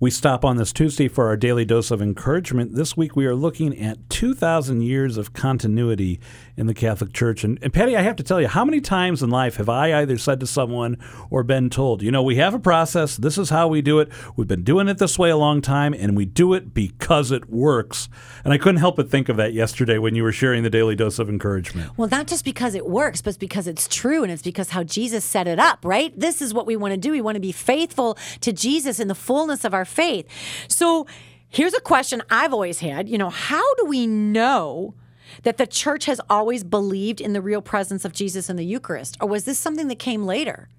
We stop on this Tuesday for our daily dose of encouragement. This week we are looking at 2,000 years of continuity in the Catholic Church. And, and, Patty, I have to tell you, how many times in life have I either said to someone or been told, you know, we have a process, this is how we do it, we've been doing it this way a long time, and we do it because it works. And I couldn't help but think of that yesterday when you were sharing the daily dose of encouragement. Well, not just because it works, but because it's true and it's because how Jesus set it up, right? This is what we want to do. We want to be faithful to Jesus in the fullness of our faith. So here's a question I've always had you know, how do we know? That the church has always believed in the real presence of Jesus in the Eucharist? Or was this something that came later?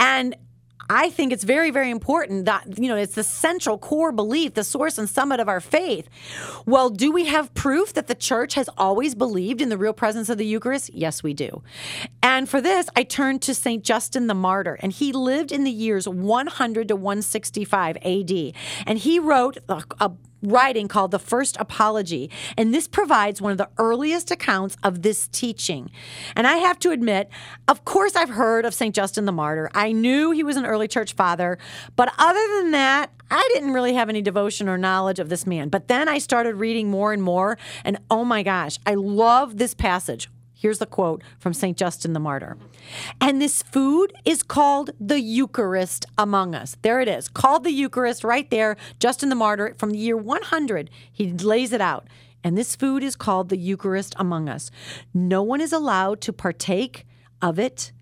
And I think it's very, very important that, you know, it's the central core belief, the source and summit of our faith. Well, do we have proof that the church has always believed in the real presence of the Eucharist? Yes, we do. And for this, I turned to St. Justin the Martyr, and he lived in the years 100 to 165 AD. And he wrote a, a writing called The First Apology, and this provides one of the earliest accounts of this teaching. And I have to admit, of course, I've heard of St. Justin the Martyr. I knew he was an early church father, but other than that, I didn't really have any devotion or knowledge of this man. But then I started reading more and more, and oh my gosh, I love this passage. Here's the quote from St. Justin the Martyr. And this food is called the Eucharist among us. There it is, called the Eucharist right there. Justin the Martyr from the year 100, he lays it out. And this food is called the Eucharist among us. No one is allowed to partake of it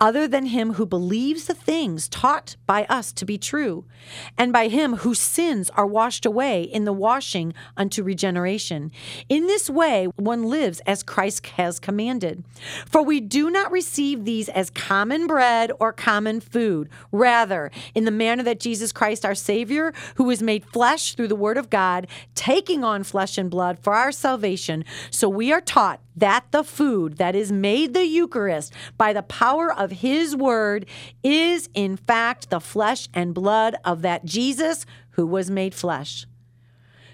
other than him who believes the things taught by us to be true, and by him whose sins are washed away in the washing unto regeneration. In this way, one lives as Christ has commanded. For we do not receive these as common bread or common food, rather, in the manner that Jesus Christ, our Savior, who was made flesh through the Word of God, taking on flesh and blood for our salvation, so we are taught that the food that is made the Eucharist by the power of His Word is, in fact, the flesh and blood of that Jesus who was made flesh.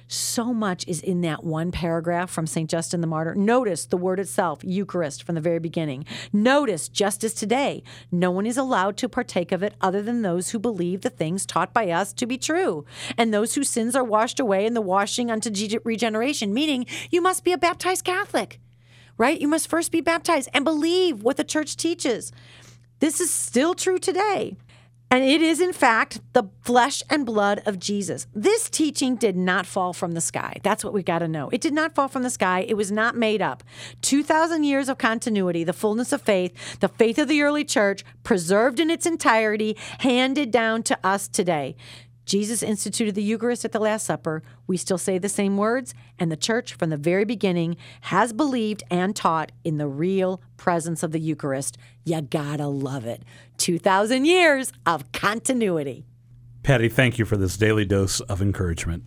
So much is in that one paragraph from St. Justin the Martyr. Notice the word itself, Eucharist, from the very beginning. Notice, just as today, no one is allowed to partake of it other than those who believe the things taught by us to be true, and those whose sins are washed away in the washing unto regeneration, meaning you must be a baptized Catholic right? You must first be baptized and believe what the church teaches. This is still true today. And it is, in fact, the flesh and blood of Jesus. This teaching did not fall from the sky. That's what we got to know. It did not fall from the sky. It was not made up. 2,000 years of continuity, the fullness of faith, the faith of the early church, preserved in its entirety, handed down to us today. Jesus instituted the Eucharist at the Last Supper. We still say the same words, and the church from the very beginning has believed and taught in the real presence of the Eucharist. You gotta love it. 2,000 years of continuity. Patty, thank you for this daily dose of encouragement.